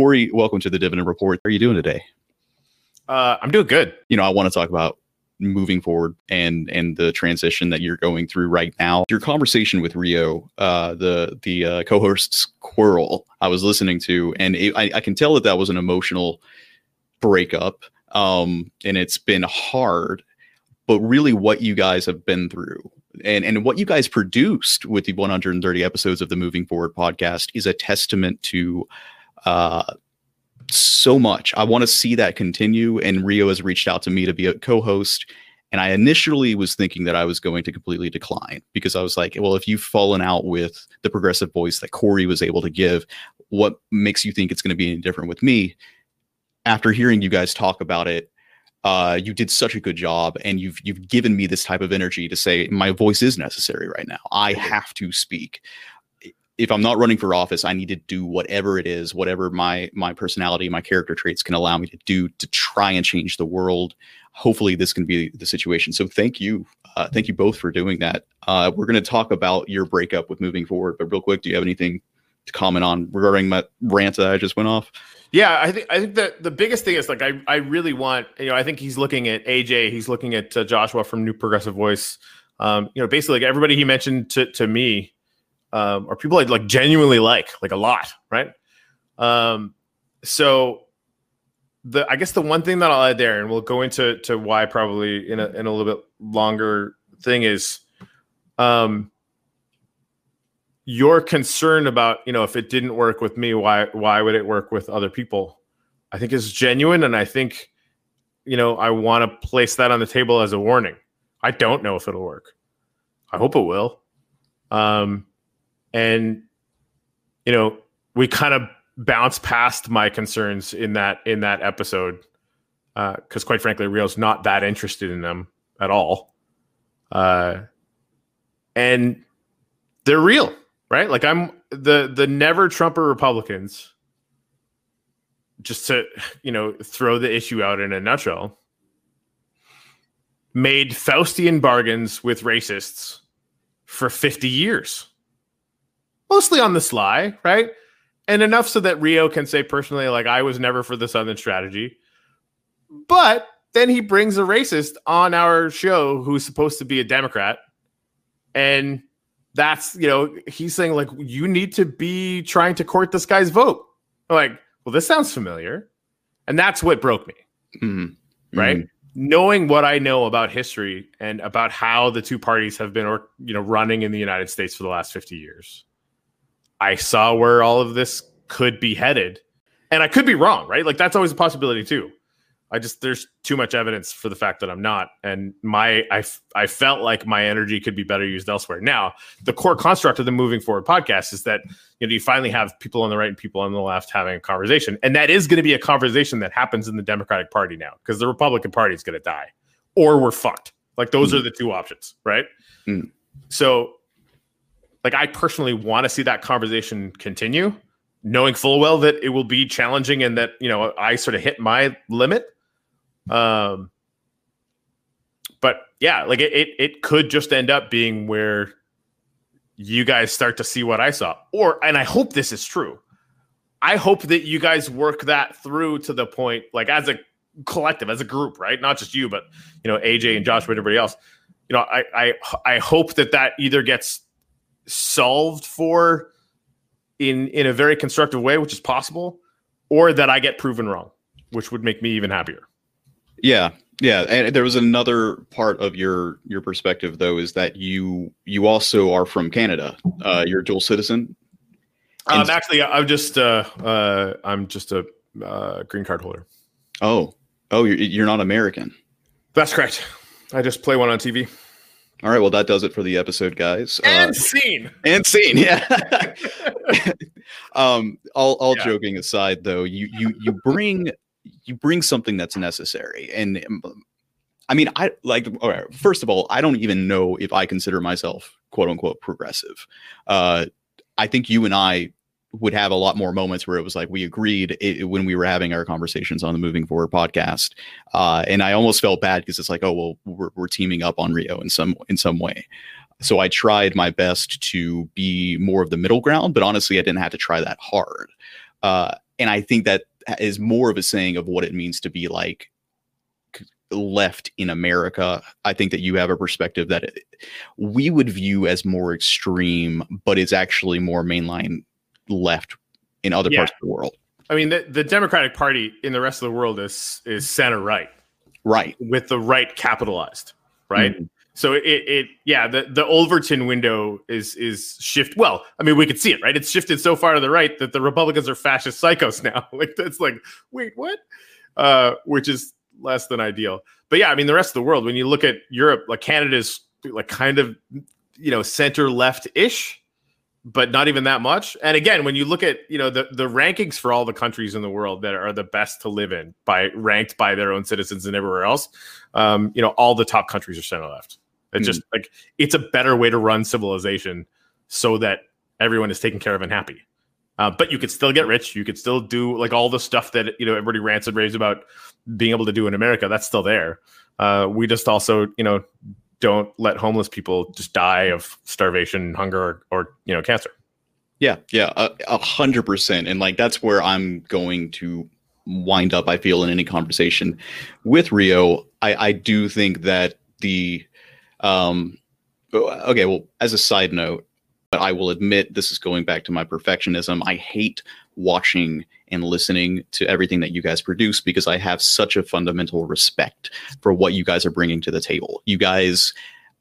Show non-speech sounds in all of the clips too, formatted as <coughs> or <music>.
Corey, welcome to the Dividend Report. How are you doing today? Uh, I'm doing good. You know, I want to talk about moving forward and and the transition that you're going through right now. Your conversation with Rio, uh, the the uh, co-host's Quarrel, I was listening to, and it, I, I can tell that that was an emotional breakup, um, and it's been hard. But really, what you guys have been through and and what you guys produced with the 130 episodes of the Moving Forward podcast is a testament to uh, so much. I want to see that continue. And Rio has reached out to me to be a co-host. And I initially was thinking that I was going to completely decline because I was like, well, if you've fallen out with the progressive voice that Corey was able to give, what makes you think it's going to be any different with me? After hearing you guys talk about it, uh, you did such a good job, and you've you've given me this type of energy to say my voice is necessary right now. I have to speak if I'm not running for office, I need to do whatever it is, whatever my my personality, my character traits can allow me to do to try and change the world. Hopefully, this can be the situation. So, thank you, uh, thank you both for doing that. Uh, we're going to talk about your breakup with moving forward, but real quick, do you have anything to comment on regarding my rant that I just went off? Yeah, I think I think that the biggest thing is like I I really want you know I think he's looking at AJ, he's looking at uh, Joshua from New Progressive Voice. Um, you know, basically like everybody he mentioned to to me um, or people I like genuinely like, like a lot, right? Um, so the I guess the one thing that I'll add there, and we'll go into to why probably in a in a little bit longer thing is, um, your concern about you know if it didn't work with me, why why would it work with other people? I think is genuine, and I think you know I want to place that on the table as a warning. I don't know if it'll work. I hope it will. Um, and you know we kind of bounced past my concerns in that in that episode because uh, quite frankly Rio's not that interested in them at all. Uh, and they're real right? Like i'm the the never trumper republicans just to you know throw the issue out in a nutshell made faustian bargains with racists for 50 years mostly on the sly, right? And enough so that Rio can say personally, like, I was never for the Southern strategy. But then he brings a racist on our show who's supposed to be a Democrat. And that's, you know, he's saying, like, you need to be trying to court this guy's vote. I'm like, well, this sounds familiar. And that's what broke me. Mm-hmm. Right. Mm-hmm knowing what I know about history and about how the two parties have been, or you know, running in the United States for the last fifty years, I saw where all of this could be headed. And I could be wrong, right? Like that's always a possibility too. I just there's too much evidence for the fact that I'm not, and my I I felt like my energy could be better used elsewhere. Now, the core construct of the Moving Forward podcast is that you know you finally have people on the right and people on the left having a conversation, and that is going to be a conversation that happens in the Democratic Party now because the Republican Party is going to die, or we're fucked. Like those mm. are the two options, right? Mm. So like I personally want to see that conversation continue, knowing full well that it will be challenging and that you know I sort of hit my limit. Um, but yeah, like it, it, it could just end up being where you guys start to see what I saw, or and I hope this is true. I hope that you guys work that through to the point, like as a collective, as a group, right? Not just you, but you know, AJ and Josh, and everybody else. You know, I I I hope that that either gets solved for in in a very constructive way, which is possible, or that I get proven wrong, which would make me even happier. Yeah, yeah, and there was another part of your your perspective though is that you you also are from Canada. Uh, you're a dual citizen. Um, actually, I'm just uh, uh, I'm just a uh, green card holder. Oh, oh, you're you're not American. That's correct. I just play one on TV. All right, well that does it for the episode, guys. And uh, scene. And scene, yeah. <laughs> um, all all yeah. joking aside, though, you you you bring you bring something that's necessary, and um, I mean, I like. All right, first of all, I don't even know if I consider myself quote unquote progressive. Uh, I think you and I would have a lot more moments where it was like we agreed it, when we were having our conversations on the moving forward podcast uh, and i almost felt bad because it's like oh well we're, we're teaming up on rio in some in some way so i tried my best to be more of the middle ground but honestly i didn't have to try that hard uh, and I think that is more of a saying of what it means to be like left in America. I think that you have a perspective that we would view as more extreme, but it's actually more mainline left in other yeah. parts of the world. I mean, the, the Democratic Party in the rest of the world is is center right, right, with the right capitalized, right. Mm-hmm. So it, it, yeah, the the Overton window is is shift. Well, I mean, we could see it, right? It's shifted so far to the right that the Republicans are fascist psychos <laughs> now. like that's like, wait, what? Uh, which is less than ideal. But yeah, I mean, the rest of the world, when you look at Europe, like Canada's like kind of you know center left ish, but not even that much. And again, when you look at you know the the rankings for all the countries in the world that are the best to live in by ranked by their own citizens and everywhere else, um, you know, all the top countries are center left. It's mm just like it's a better way to run civilization so that everyone is taken care of and happy. Uh, but you could still get rich. You could still do like all the stuff that you know everybody rants and raves about being able to do in America. That's still there. Uh, we just also you know don't let homeless people just die of starvation, hunger, or, or you know cancer. Yeah, yeah, a hundred percent. And like that's where I'm going to wind up. I feel in any conversation with Rio. I, I do think that the um, okay, well, as a side note, but I will admit this is going back to my perfectionism. I hate watching and listening to everything that you guys produce because I have such a fundamental respect for what you guys are bringing to the table. You guys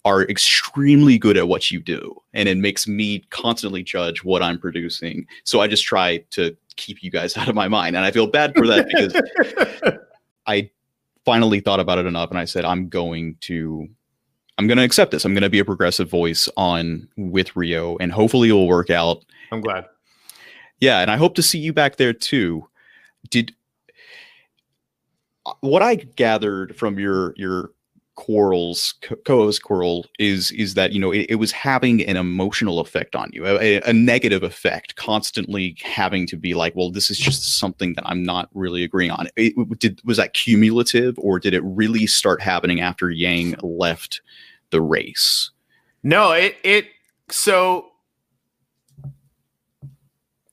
are extremely good at what you do, and it makes me constantly judge what I'm producing. So I just try to keep you guys <laughs> out of my mind, and I feel bad for that because <laughs> I finally thought about it enough, and I said I'm going to I'm going to accept this. I'm going to be a progressive voice on with Rio, and hopefully it will work out. I'm glad. Yeah, and I hope to see you back there too. Did uh, what I gathered from your your quarrels co-host quarrel is is that you know it, it, was having an emotional effect on you a, a, negative effect constantly having to be like well this is just something that i'm not really agreeing on it, did was that cumulative or did it really start happening after yang left the race. No, it it so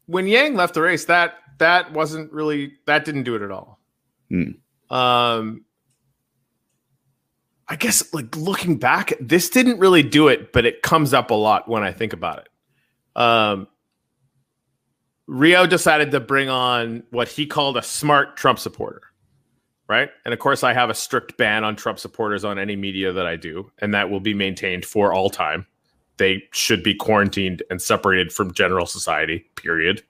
when Yang left the race, that that wasn't really that didn't do it at all. Hmm. Um, I guess like looking back, this didn't really do it, but it comes up a lot when I think about it. Um, Rio decided to bring on what he called a smart Trump supporter right? And of course, I have a strict ban on Trump supporters on any media that I do, and that will be maintained for all time. They should be quarantined and separated from general society, period.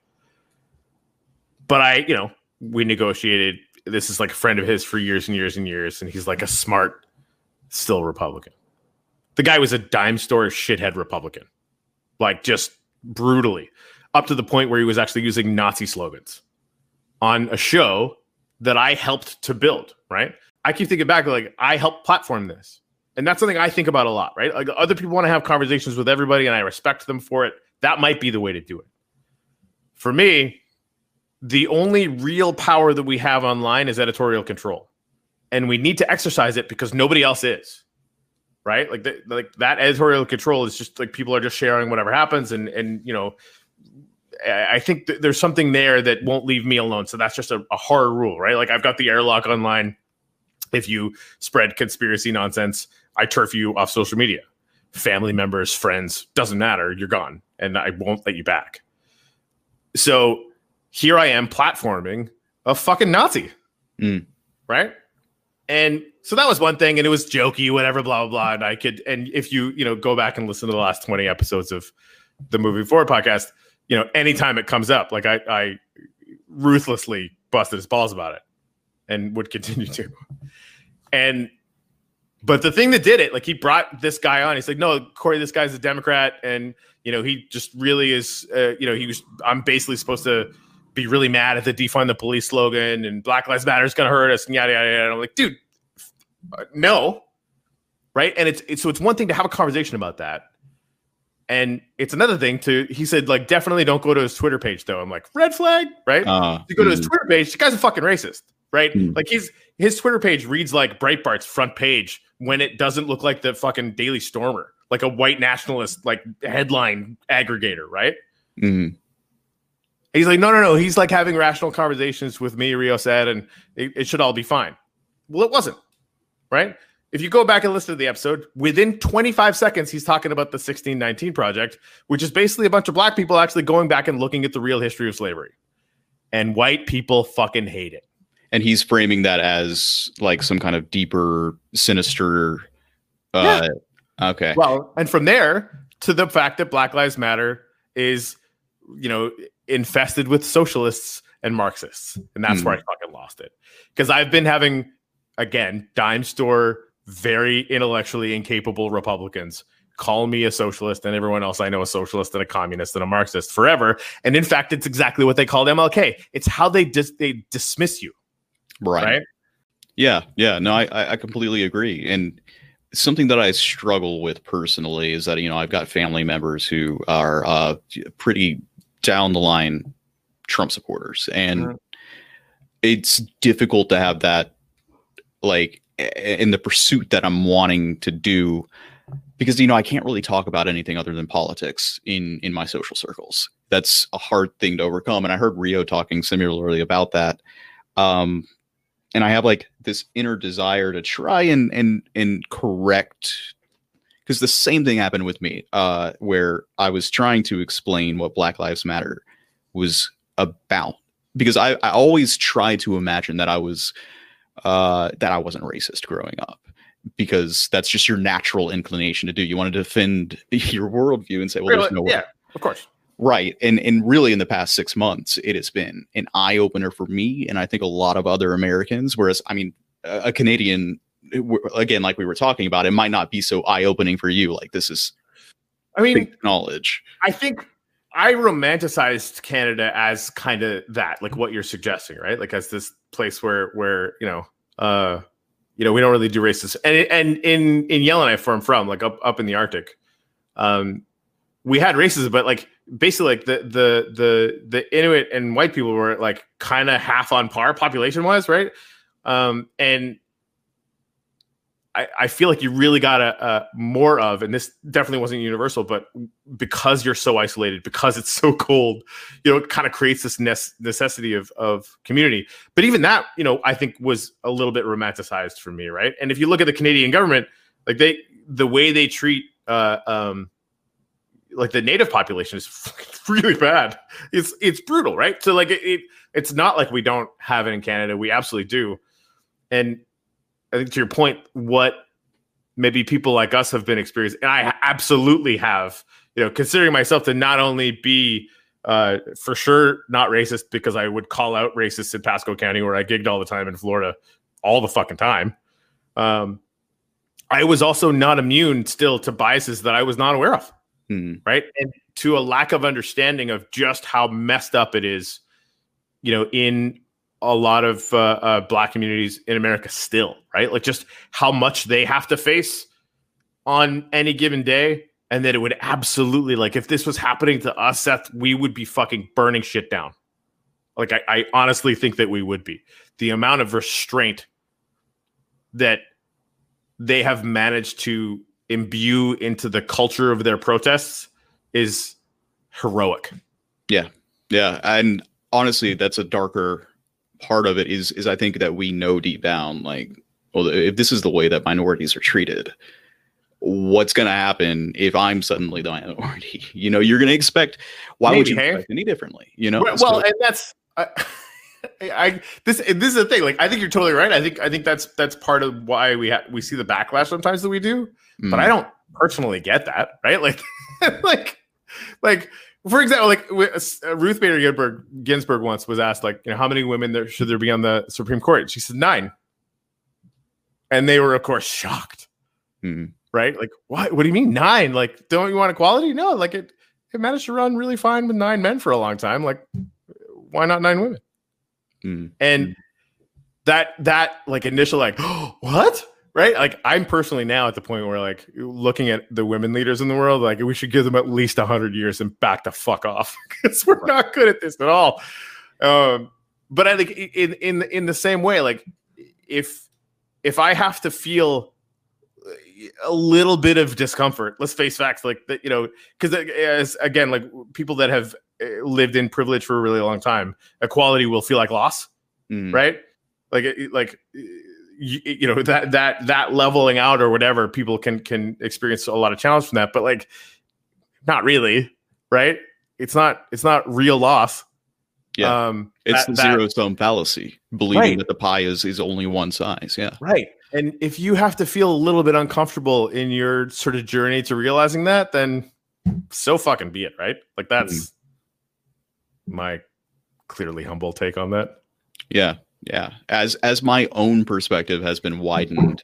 But I, you know, we negotiated. This is like a friend of his for years and years and years, and he's like a smart, still Republican. The guy was a dime store shithead Republican, like just brutally, up to the point where he was actually using Nazi slogans on a show that I helped to build, right? I keep thinking back, like I helped platform this. And that's something I think about a lot, right? Like other people want to have conversations with everybody and I respect them for it. That might be the way to do it. For me, the only real power that we have online is editorial control. And we need to exercise it because nobody else is. Right? Like like that editorial control is just like people are just sharing whatever happens and and you know I think th- there's something there that won't leave me alone. So that's just a, a hard rule, right? Like I've got the airlock online. If you spread conspiracy nonsense, I turf you off social media. Family members, friends, doesn't matter. You're gone, and I won't let you back. So here I am platforming a fucking Nazi, mm. right? And so that was one thing, and it was jokey, whatever, blah blah blah. And I could, and if you you know go back and listen to the last twenty episodes of the Moving Forward podcast, you know, anytime it comes up, like I, I ruthlessly busted his balls about it and would continue to. And but the thing that did it, like he brought this guy on. He's like, no, Corey, this guy's a Democrat, and you know, he just really is. Uh, you know, he was. I'm basically supposed to be really mad at the defund the police slogan and Black Lives Matter is going to hurt us and yada yada yada. And I'm like, dude, uh, no, right? And it's, it's so it's one thing to have a conversation about that, and it's another thing to he said like definitely don't go to his Twitter page though. I'm like red flag, right? Uh, you go to his mm. Twitter page, the guy's a fucking racist, right? Mm. Like he's his Twitter page reads like Breitbart's front page when it doesn't look like the fucking Daily Stormer, like a white nationalist like headline aggregator, right? Mm. he's like, no, no, no. He's like having rational conversations with me, Rio said, and it, it should all be fine. Well, it wasn't, right? If you go back and listen to the episode, within 25 seconds, he's talking about the 1619 Project, which is basically a bunch of black people actually going back and looking at the real history of slavery. And white people fucking hate it. And he's framing that as like some kind of deeper, sinister. Uh, yeah. Okay. Well, and from there to the fact that Black Lives Matter is, you know, infested with socialists and Marxists. And that's mm. where I fucking lost it. Because I've been having, again, dime store very intellectually incapable Republicans call me a socialist and everyone else I know a socialist and a communist and a Marxist forever. And in fact, it's exactly what they called MLK. It's how they dis- they dismiss you. Right. right? Yeah. Yeah. No, I, I completely agree. And something that I struggle with personally is that, you know, I've got family members who are uh, pretty down the line Trump supporters. And mm-hmm. it's difficult to have that like in the pursuit that I'm wanting to do because you know I can't really talk about anything other than politics in in my social circles. That's a hard thing to overcome and I heard Rio talking similarly about that. Um and I have like this inner desire to try and and and correct because the same thing happened with me uh where I was trying to explain what Black Lives Matter was about because I, I always try to imagine that I was uh, that I wasn't racist growing up because that's just your natural inclination to do. You want to defend <laughs> your worldview and say, well, there's no way. Yeah, of course. Right. And and really in the past six months, it has been an eye opener for me and I think a lot of other Americans. Whereas I mean, a, a Canadian again, like we were talking about, it might not be so eye opening for you. Like this is I mean knowledge. I think I romanticized Canada as kind of that, like what you're suggesting, right? Like as this place where where you know, uh, you know, we don't really do races, and and in in Yellowknife, where I'm from, like up up in the Arctic, um, we had racism, but like basically like the the the the Inuit and white people were like kind of half on par population wise, right? Um, and I, I feel like you really got a, a, more of, and this definitely wasn't universal, but because you're so isolated, because it's so cold, you know, it kind of creates this necessity of of community. But even that, you know, I think was a little bit romanticized for me, right? And if you look at the Canadian government, like they, the way they treat, uh, um, like the native population is <laughs> really bad. It's it's brutal, right? So like it, it it's not like we don't have it in Canada. We absolutely do, and I think to your point, what maybe people like us have been experiencing, and I absolutely have, you know, considering myself to not only be uh, for sure not racist because I would call out racists in Pasco County where I gigged all the time in Florida, all the fucking time. Um, I was also not immune still to biases that I was not aware of. Mm-hmm. Right. And to a lack of understanding of just how messed up it is, you know, in a lot of uh, uh, black communities in America still, right? Like just how much they have to face on any given day, and that it would absolutely like if this was happening to us, Seth, we would be fucking burning shit down. Like I, I honestly think that we would be. The amount of restraint that they have managed to imbue into the culture of their protests is heroic. Yeah. Yeah. And honestly, that's a darker part of it is is I think that we know deep down, like, well, if this is the way that minorities are treated, what's going to happen if I'm suddenly the minority? <laughs> You know, you're going to expect. Why Maybe, would you hey? expect any differently? You know. Well, so, and that's. I, <laughs> I this this is the thing. Like, I think you're totally right. I think I think that's that's part of why we have we see the backlash sometimes that we do. Mm. But I don't personally get that. Right? Like, <laughs> like, like for example, like uh, Ruth Bader Ginsburg, Ginsburg once was asked, like, you know, how many women there should there be on the Supreme Court? She said nine, and they were, of course, shocked. Mm-hmm. Right? Like, what? What do you mean nine? Like, don't you want equality? No, like it. It managed to run really fine with nine men for a long time. Like, why not nine women? Mm-hmm. And that that like initial like, oh, <gasps> what? Right? Like I'm personally now at the point where like looking at the women leaders in the world, like we should give them at least hundred years and back the fuck off <laughs> because we're not good at this at all. Um, but I think in in in the same way, like if if I have to feel a little bit of discomfort, let's face facts, like that, you know, because as again, like people that have eh, lived in privilege for a really long time, equality will feel like loss, Mm. right? Like like you, you know that that that leveling out or whatever people can can experience a lot of challenge from that, but like not really, right? It's not it's not real loss. Yeah. um, It's that- the that- zero sum fallacy, believing Right. that the pie is is only one size. Yeah. Right. And if you have to feel a little bit uncomfortable in your sort of journey to realizing that, then so fucking be it, right? Like that's my clearly humble take on that. Yeah, yeah. As as my own perspective has been widened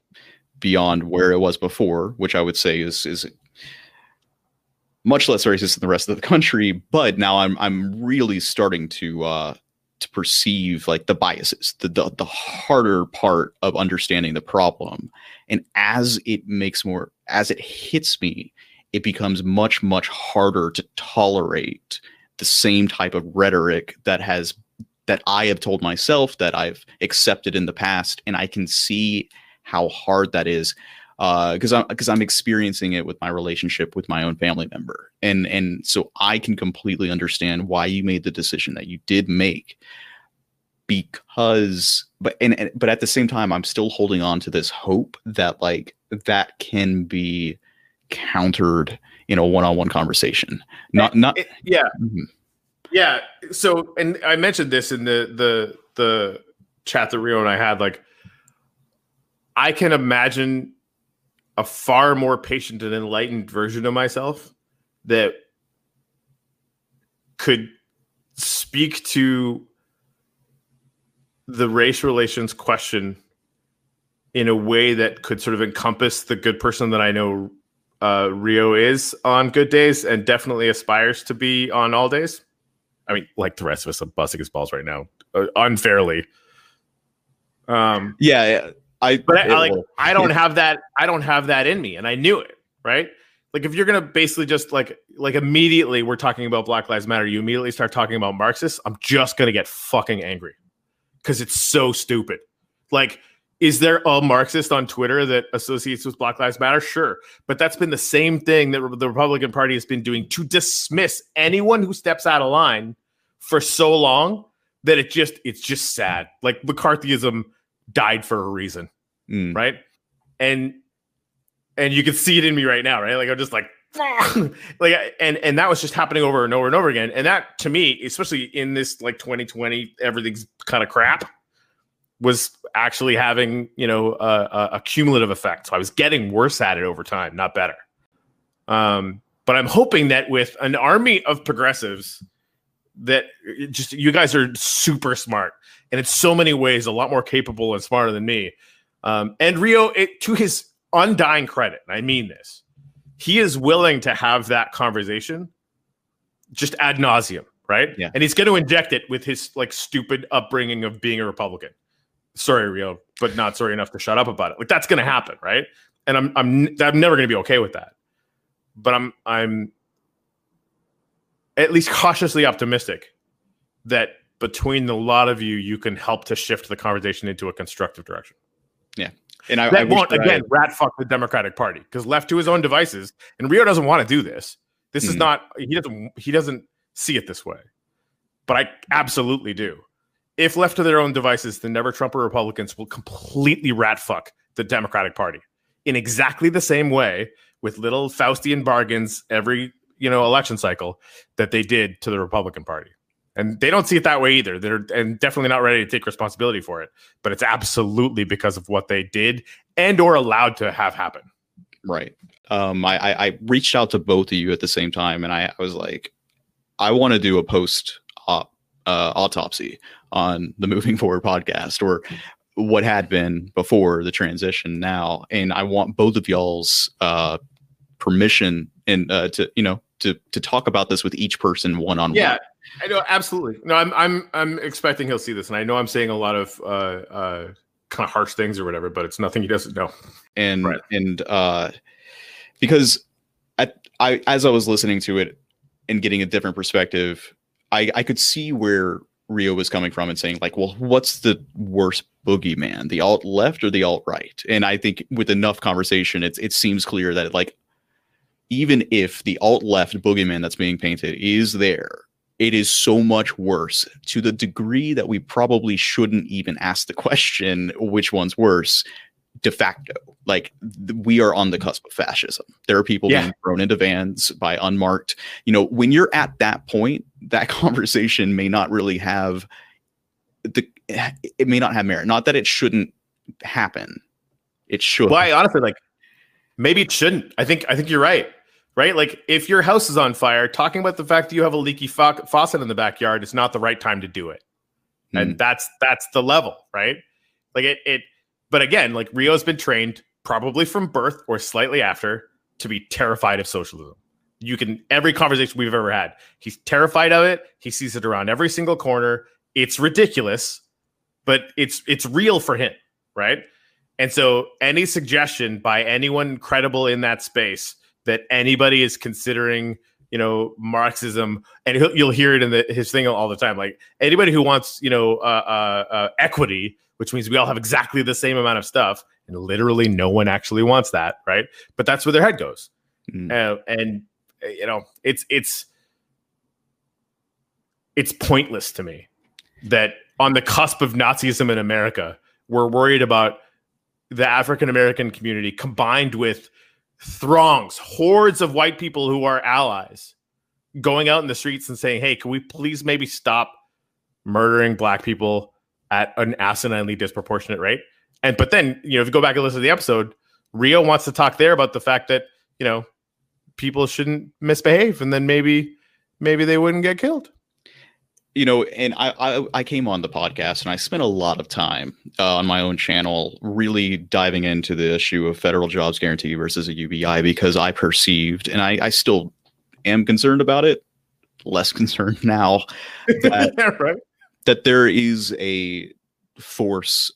beyond where it was before, which I would say is is much less racist than the rest of the country, but now I'm I'm really starting to uh to perceive like the biases, the the, the harder part of understanding the problem. And as it makes more as it hits me, it becomes much much harder to tolerate the same type of rhetoric that has that I have told myself that I've accepted in the past, and I can see how hard that is because I'm because I'm experiencing it with my relationship with my own family member, and and so I can completely understand why you made the decision that you did make. Because, but and, and but at the same time, I'm still holding on to this hope that like that can be countered in a one-on-one conversation. Not not It- yeah. Mhm. Yeah. So and I mentioned this in the the the chat that Rio and I had, like I can imagine a far more patient and enlightened version of myself that could speak to the race relations question in a way that could sort of encompass the good person that I know uh, Rio is on good days and definitely aspires to be on all days. I mean, like the rest of us, I'm busting his balls right now uh, unfairly. Um, yeah, yeah. I but I, I, like will- <laughs> I don't have that. I don't have that in me, and I knew it. Right? Like if you're gonna basically just like like immediately we're talking about Black Lives Matter, you immediately start talking about Marxists. I'm just gonna get fucking angry because it's so stupid. Like, is there a Marxist on Twitter that associates with Black Lives Matter? Sure, but that's been the same thing that the Republican Party has been doing to dismiss anyone who steps out of line for so long that it just it's just sad. Like McCarthyism died for a reason Mm. right? And and you can see it in me right now, right? Like I'm just like <coughs> like and and that was just happening over and over and over again. And that to me, especially in this like 2020, everything's kind of crap, was actually having you know a, a, cumulative effect. So I was getting worse at it over time, not better. Um, but I'm hoping that with an army of progressives that just you guys are super smart and in so many ways a lot more capable and smarter than me um, and Rio, it, to his undying credit, and I mean this, he is willing to have that conversation just ad nauseum, right? Yeah. And he's going to inject it with his like stupid upbringing of being a Republican. Sorry, Rio, but not sorry enough to shut up about it. Like that's going to happen, right? And I'm I'm I'm never going to be okay with that. But I'm I'm at least cautiously optimistic that between the lot of you, you can help to shift the conversation into a constructive direction Yeah. and I, I that wish won't that I- again rat fuck the Democratic Party because left to his own devices, and Rio doesn't want to do this. This is Hmm. not he doesn't he doesn't see it this way, but I absolutely do. If left to their own devices, the never Trumper Republicans will completely rat fuck the Democratic Party in exactly the same way with little Faustian bargains every you know election cycle that they did to the Republican Party. And they don't see it that way either. They're and definitely not ready to take responsibility for it. But it's absolutely because of what they did and or allowed to have happen. Right. Um, I, I, reached out to both of you at the same time, and I, I was like, I want to do a post uh, autopsy on the <laughs> Moving Forward podcast, or what had been before the transition now, and I want both of y'all's uh, permission and uh, to you know to to talk about this with each person one on one. Yeah, I know absolutely. No, I'm I'm I'm expecting he'll see this, and I know I'm saying a lot of uh, uh, kind of harsh things or whatever, but it's nothing he doesn't know. and Right. and uh because I, I as I was listening to it and getting a different perspective, I I could see where Rio was coming from and saying like, well, what's the worst boogeyman, the alt left or the alt right? And I think with enough conversation, it's it seems clear that like even if the alt left boogeyman that's being painted is there, it is so much worse to the degree that we probably shouldn't even ask the question which one's worse de facto like th- we are on the mm-hmm. cusp of fascism there are people Yeah. being thrown into vans by unmarked you know when you're at that point that <laughs> conversation may not really have the it may not have merit not that it shouldn't happen it should Why honestly, like maybe it shouldn't. I think I think you're right. Right? Like if your house is on fire, talking about the fact that you have a leaky fa- faucet in the backyard is not the right time to do it. And hmm. that's that's the level, right? Like it it but again, like Rio's been trained probably from birth or slightly after to be terrified of socialism. You can every conversation we've ever had, he's terrified of it. He sees it around every single corner. It's ridiculous, but it's it's real for him, right? And so, any suggestion by anyone credible in that space that anybody is considering, you know, Marxism, and you'll hear it in the, his thing all the time, like anybody who wants, you know, uh, uh, uh, equity, which means we all have exactly the same amount of stuff, and literally no one actually wants that, right? But that's where their head goes, Mm. uh, and Uh, you know, it's it's it's pointless to me that on the cusp of Nazism in America, we're worried about the African American community combined with throngs, hordes of white people who are allies going out in the streets and saying, Hey, can we please maybe stop murdering black people at an asininely disproportionate rate? And but then, you know, if you go back and listen to the episode, Rio wants to talk there about the fact that, you know, people shouldn't misbehave and then maybe maybe they wouldn't get killed. you know and I, I i came on the podcast and i spent a lot of time uh, on my own channel really diving into the issue of federal jobs guarantee versus a ubi because i perceived and i i still am concerned about it less <laughs> concerned now that <laughs> right. that there is a force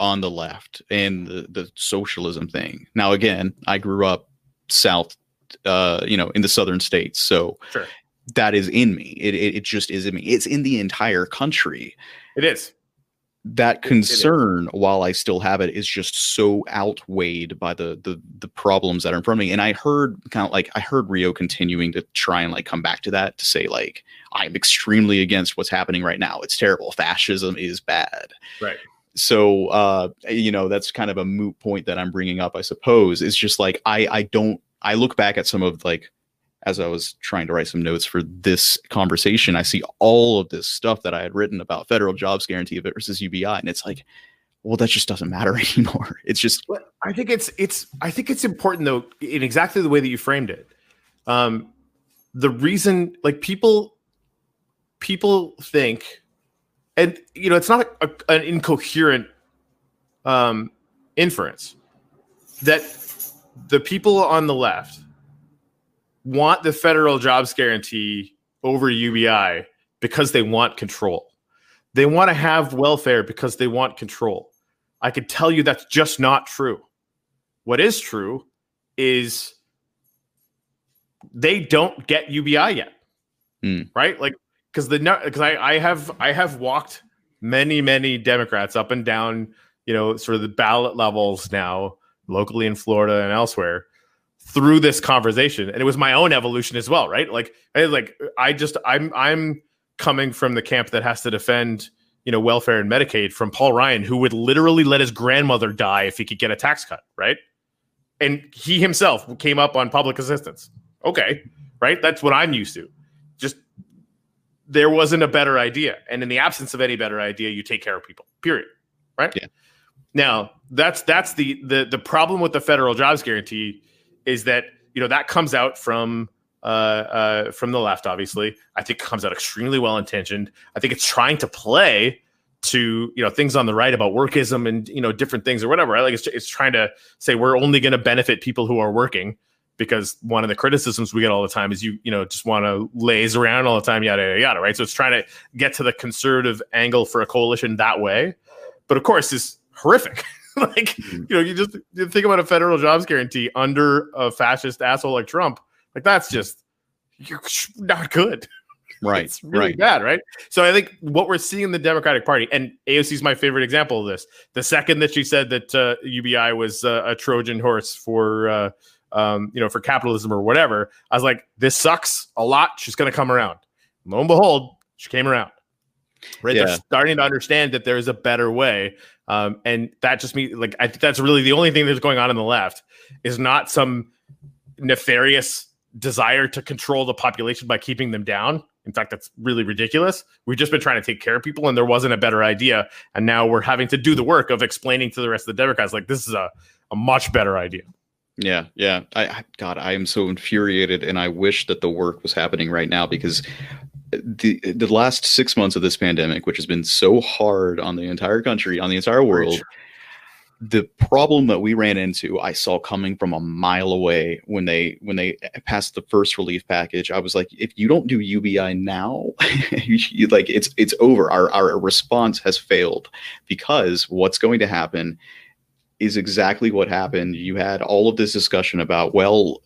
on the left and the, the socialism thing. Now, again, I grew up south, uh, you know, in the southern states, so Sure. that is in me. It, it it just is in me. It's in the entire country. It is. That It- it is. concern, while I still have it, is just so outweighed by the the the problems that are in front of me. And I heard kind of like I heard Rio continuing to try and like come back to that to say like I'm extremely against what's happening right now. It's terrible. Fascism is bad. Right. So uh, you know that's kind of a moot point that I'm bringing up. I suppose it's just like I I don't I look back at some of like as I was trying to write some notes for this conversation, I see all of this stuff that I had written about federal jobs guarantee versus UBI, and it's like, well, that just doesn't matter <laughs> anymore. It's just I think it's it's I think it's important though in exactly the way that you framed it. Um, the reason like people people think, and you know, it's not a, an incoherent um, inference that the people on the left want the federal jobs guarantee over UBI because they want control. They want to have welfare because they want control. I could tell you that's just not true. What is true is they don't get UBI yet, Hmm. right? Like because the because I I have I have walked many many Democrats up and down you know sort of the ballot levels now locally in Florida and elsewhere through this conversation. And it was my own evolution as well right? Like I, like I just I'm I'm coming from the camp that has to defend you know welfare and Medicaid from Paul Ryan who would literally let his grandmother die if he could get a tax cut right? And he himself came up on public assistance. Okay right? That's what I'm used to. Just there wasn't a better idea. And in the absence of any better idea you take care of people period right? Yeah. Now that's that's the the the problem with the federal jobs guarantee is that you know that comes out from uh, uh, from the left. Obviously, I think it comes out extremely well intentioned. I think it's trying to play to you know things on the right about workism and you know different things or whatever. Right? Like it's it's trying to say we're only going to benefit people who are working because one of the criticisms we get all the time is you you know just want to laze around all the time yada yada yada right so it's trying to get to the conservative angle for a coalition that way but of course is horrific <laughs> like you know you just you think about a federal jobs guarantee under a fascist asshole like trump like that's just you're not good <laughs> right, it's really right. bad, right? So I think what we're seeing in the Democratic Party, and AOC is my favorite example of this. The second that she said that uh, UBI was uh, a Trojan horse for, uh, um, you know, for capitalism or whatever, I was like, this sucks a lot. She's going to come around. lo and behold, she came around. Right, Yeah. they're starting to understand that there is a better way, um, and that just means like I think that's really the only thing that's going on in the left is not some nefarious desire to control the population by keeping them down. In fact, that's really ridiculous. We've just been trying to take care of people, and there wasn't a better idea. And now we're having to do the work of explaining to the rest of the Democrats like this is a, a much better idea. Yeah, yeah. I, I God, I am so infuriated, and I wish that the work was happening right now because the the last six months of this pandemic, which has been so hard on the entire country, on the entire world, the problem that we ran into, I saw coming from a mile away when they when they passed the first relief package. I was like, if you don't do UBI now, <laughs> you, like it's it's over. Our our response has failed because what's going to happen is exactly what happened. You had all of this discussion about, well,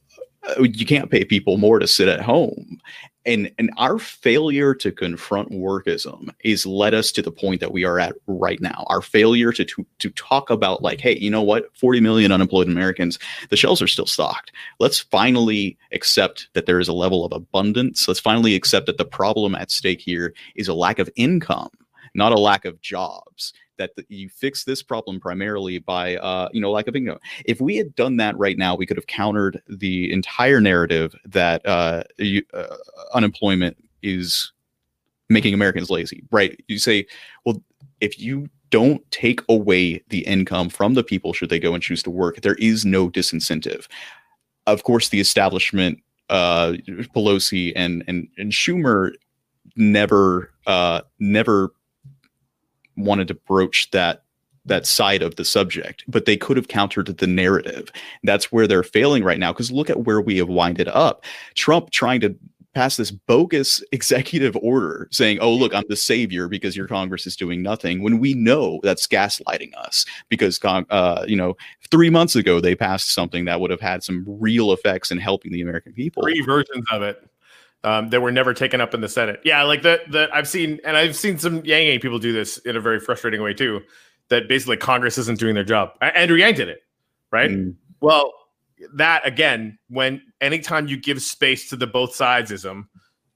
uh, you can't pay people more to sit at home. And, and our failure to confront workism is led us to the point that we are at right now. Our failure to, to to talk about like, hey, you know what? 40 million unemployed Americans, the shelves are still stocked. Let's finally accept that there is a level of abundance. Let's finally accept that the problem at stake here is a lack of income, not a lack of jobs that the, you fix this problem primarily by uh, you know lack of income. If we had done that right now, we could have countered the entire narrative that uh, you, uh, unemployment is making Americans lazy. Right? You say, well, if you don't take away the income from the people should they go and choose to work, there is no disincentive. Of course, the establishment, uh, Pelosi and and and Schumer, never uh, never wanted to broach that that side of the subject, but they could have countered the narrative. That's where they're failing right now. Because look at where we have winded up. Trump trying to pass this bogus <laughs> executive order saying, "Oh, look, I'm the savior because your Congress is doing nothing," when we know that's gaslighting us. Because, uh, you know, three months ago they passed something that would have had some real effects in helping the American people. Three versions of it um, that were never taken up in the Senate. Yeah, like that. That I've seen, and I've seen some Yang Yang people do this in a very frustrating way too. That basically Congress isn't doing their job. Andrew Yang did it, right? Mm, Well, that again, when anytime you give space to the both sidesism,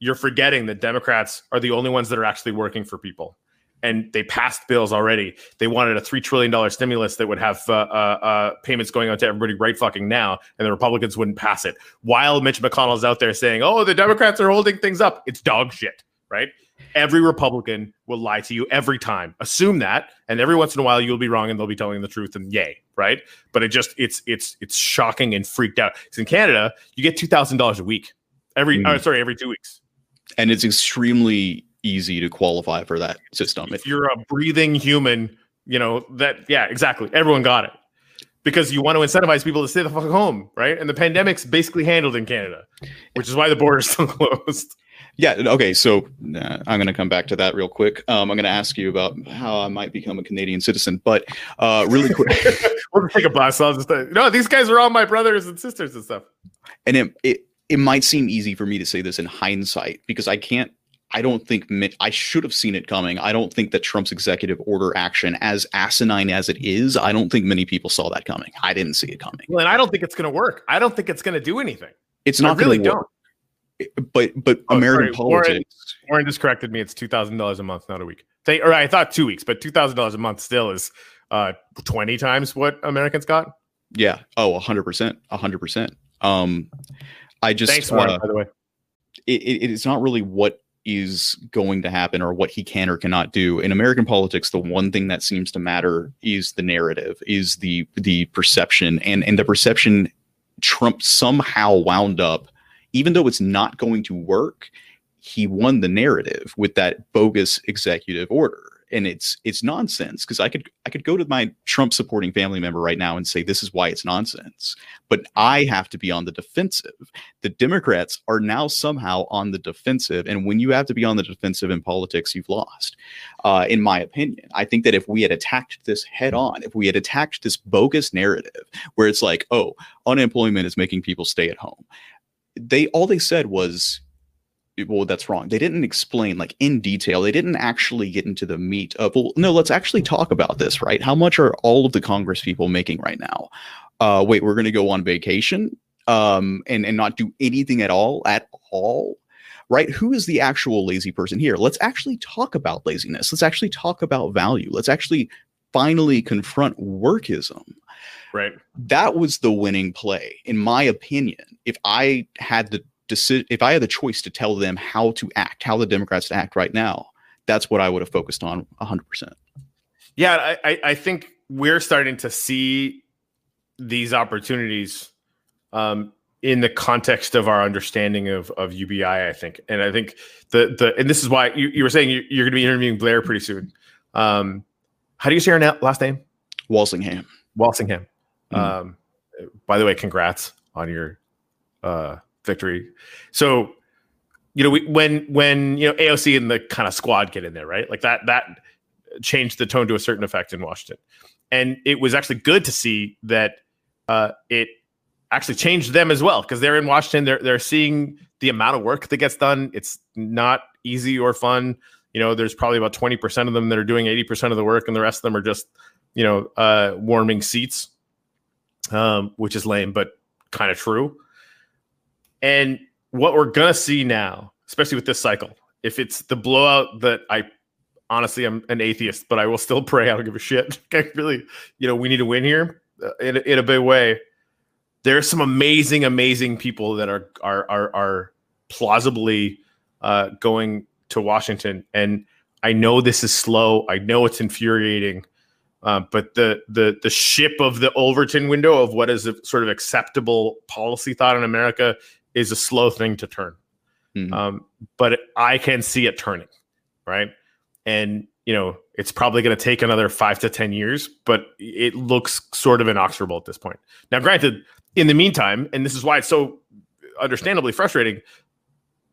you're forgetting that Democrats are the only ones that are actually working for people. And they passed bills already. They wanted a three trillion dollar stimulus that would have uh, uh, uh, payments going out to everybody right fucking now, and the Republicans wouldn't pass it. While Mitch McConnell's out there saying, "Oh, the Democrats are holding things up," it's dog shit, right? Every Republican will lie to you every time. Assume that, and every once in a while you'll be wrong, and they'll be telling the truth, and yay, right? But it just it's it's it's shocking and freaked out. Because in Canada, you get two thousand dollars a week every. Mhm. uh, sorry, every two weeks. And it's extremely easy to qualify for that system. If you're a breathing human, you know that. Yeah, exactly. Everyone got it because you want to incentivize people to stay the fuck home, right? And the pandemic's basically handled in Canada, which is why the border's still <laughs> closed. Yeah. Okay. So uh, I'm going to come back to that real quick. Um, I'm going to ask you about how I might become a Canadian citizen, but uh, really quick. <laughs> we'll take a bus. I'll just no. These guys are all my brothers and sisters and stuff. and it, it it might seem easy for me to say this in hindsight because I can't. I don't think mi- I should have seen it coming. I don't think that Trump's executive order action, as asinine as it is, I don't think many people saw that coming. I didn't see it coming. Well, and I don't think it's going to work. I don't think it's going to do anything. It's I not really gonna don't. But but Oh, American sorry, Warren- politics. Warren just corrected me. It's two thousand dollars a month, not a week. They, or I thought two weeks, but two thousand dollars a month still is uh, twenty times what Americans got. Yeah. Oh, hundred percent. hundred percent. Um, I just Thanks, Warren. uh, by the way, it, it, it's not really what is going to happen or what he can or cannot do. In american politics the one thing that seems to matter is the narrative is the the perception. And and the perception trump somehow wound up even though it's not going to work he won the narrative with that bogus executive order and it's it's nonsense because i could i could go to my trump supporting family member right now and say this is why it's nonsense but i have to be on the defensive the Democrats are now somehow on the defensive. And when you have to be on the defensive in politics, you've lost, uh, in my opinion. I think that if we had attacked this head on, if we had attacked this bogus narrative where it's like, oh, unemployment is making people stay at home, they all they said was, well, that's wrong. They didn't explain like in detail. They didn't actually get into the meat of, well, no, let's actually talk about this, right? How much are all of the Congress people making right now? Uh, wait, we're going to go on vacation? um, and and not do anything at all at all, right? Who is the actual lazy person here? Let's actually talk about laziness. Let's actually talk about value. Let's actually finally confront workism. Right. That was the winning play, in my opinion. If I had the decision, if I had the choice to tell them how to act, how the Democrats act right now, that's what I would have focused on 100%. Yeah, I, I think we're starting to see these opportunities um, in the context of our understanding of of UBI, I think, and I think the the and this is why you, you were saying you, are going to be interviewing Blair pretty soon. Um, how do you say her na- last name? Walsingham. Walsingham. Mm. Um, by the way, congrats on your uh, victory. So, you know, we, when when you know AOC and the kind of squad get in there, right? Like that that changed the tone to a certain effect in Washington, and it was actually good to see that uh, it actually changed them as well because they're in Washington. They're they're seeing the amount of work that gets done. It's not easy or fun. You know, there's probably about 20% of them that are doing 80% of the work, and the rest of them are just, you know, uh, warming seats, um, which is lame, but kind of true. And what we're gonna see now, especially with this cycle, if it's the blowout that I honestly I'm an atheist, but I will still <laughs> pray. I don't give a shit. <laughs> I really, you know, we need to win here uh, in, in a big way there's some amazing, amazing people that are are are, are plausibly uh, going to Washington, and I know this is slow. I know it's infuriating, uh, but the the the ship of the Overton window of what is a sort of acceptable policy thought in America is a slow thing to turn. Mm-hmm. Um, but I can see it turning, right? And you know, it's probably going to take another five to ten years, but it looks sort of inexorable at this point. Now, granted, in the meantime, and this is why it's so understandably frustrating,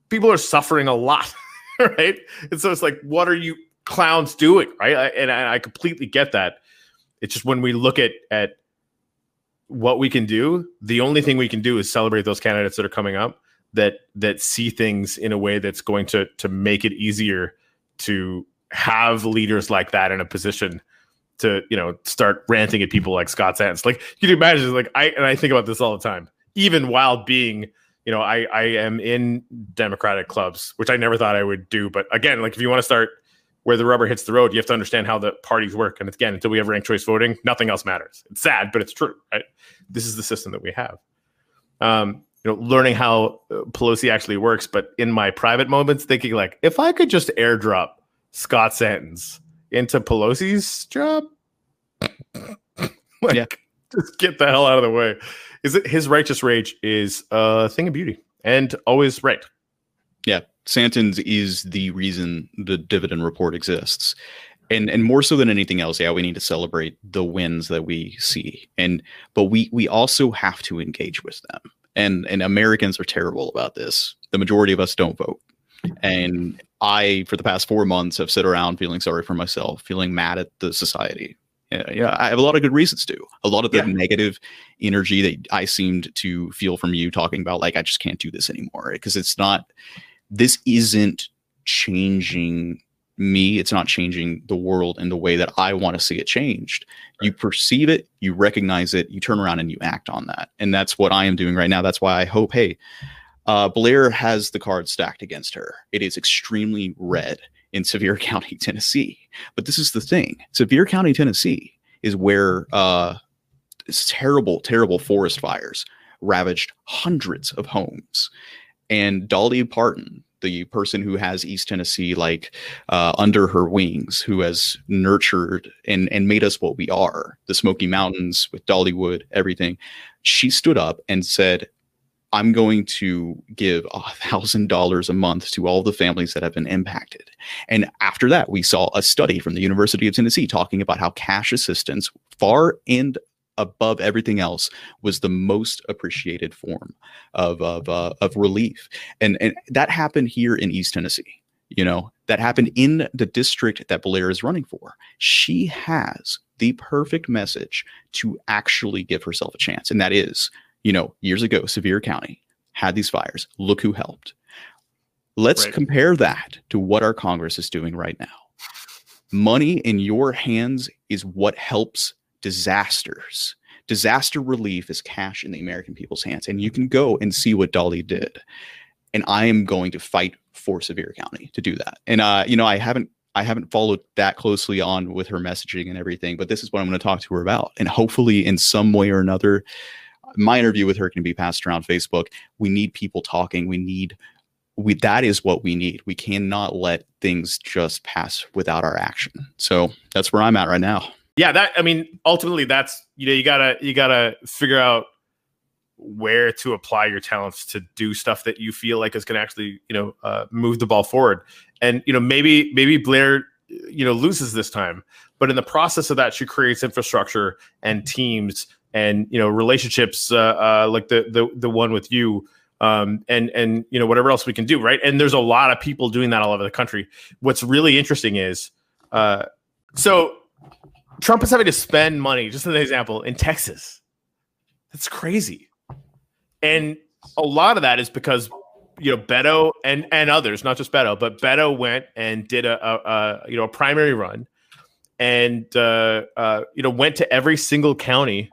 people are suffering a lot, <laughs> right? And so it's like, what are you clowns doing, right? I, and I, I completely get that. It's just when we look at at what we can do, the only thing we can do is celebrate those candidates that are coming up that that see things in a way that's going to to make it easier to have leaders like that in a position to you know start ranting at people like Scott Santens. Like you can imagine, like I and I think about this all the time, even while being you know I I am in Democratic clubs, which I never thought I would do. But again, like if you want to start where the rubber hits the road, you have to understand how the parties work. And again, until we have ranked choice voting, nothing else matters. It's sad, but it's true. Right? This is the system that we have. Um, you know, learning how uh, Pelosi actually works, but in my private moments, thinking like, if I could just airdrop Scott Santens into Pelosi's job. <laughs> like, yeah. just get the hell out of the way. Is it his righteous rage is a thing of beauty and always right. Yeah, Santens is the reason the dividend report exists. And and more so than anything else, yeah, we need to celebrate the wins that we see. And but we we also have to engage with them. And and Americans are terrible about this. The majority of us don't vote. And I, for the past four months, have sit around feeling sorry for myself, feeling mad at the society. Yeah, yeah, I have a lot of good reasons to. A lot of the yeah. negative energy that I seemed to feel from you talking about, like, I just can't do this anymore. Because it's not, this isn't changing me. It's not changing the world in the way that I want to see it changed. Right. You perceive it, you recognize it, you turn around and you act on that. And that's what I am doing right now. That's why I hope, hey, uh, Blair has the card stacked against her. It is extremely red in Sevier <laughs> County, Tennessee. But this is the thing Sevier County, Tennessee is where uh, terrible, terrible forest fires ravaged hundreds of homes. And Dolly Parton, the person who has East Tennessee like uh, under her wings, who has nurtured and and made us what we are, the Smoky Mountains with Dollywood, everything. She stood up and said, I'm going to give a thousand dollars a month to all the families that have been impacted. And after that, we saw a study from the University of Tennessee talking about how cash assistance, far and above everything else, was the most appreciated form of of, uh, of relief. And and that happened here in East Tennessee. You know that happened in the district that Blair is running for. She has the perfect message to actually give herself a chance, and that is you know, years ago, Sevier County had these fires. Look who helped. Let's right. compare that to what our Congress is doing right now. Money in your hands is what helps disasters. Disaster relief is cash in the American people's hands. And you can go and see what Dolly did. and I am going to fight for Sevier County to do that. And uh, you know, I haven't I haven't followed that closely on with her messaging and everything, but this is what I'm going to talk to her about. And hopefully, in some way or another, my interview with her can be passed around Facebook. We need people talking. We need we that is what we need. We cannot let things just pass without our action. So that's where I'm at right now. Yeah, that I mean, ultimately, that's you know, you gotta you gotta figure out where to apply your talents to do stuff that you feel like is going to actually you know uh, move the ball forward. And you know maybe maybe blair you know loses this time but in the process of that she creates infrastructure and teams and you know relationships uh, uh, like the the the one with you um, and and you know whatever else we can do right? And there's a lot of people doing that all over the country. What's really interesting is uh, so trump is having to spend money just as an example in texas that's crazy and a lot of that is because you know Beto and and others, not just Beto, but Beto went and did a, a, a you know a primary run, and uh, uh, you know went to every single county.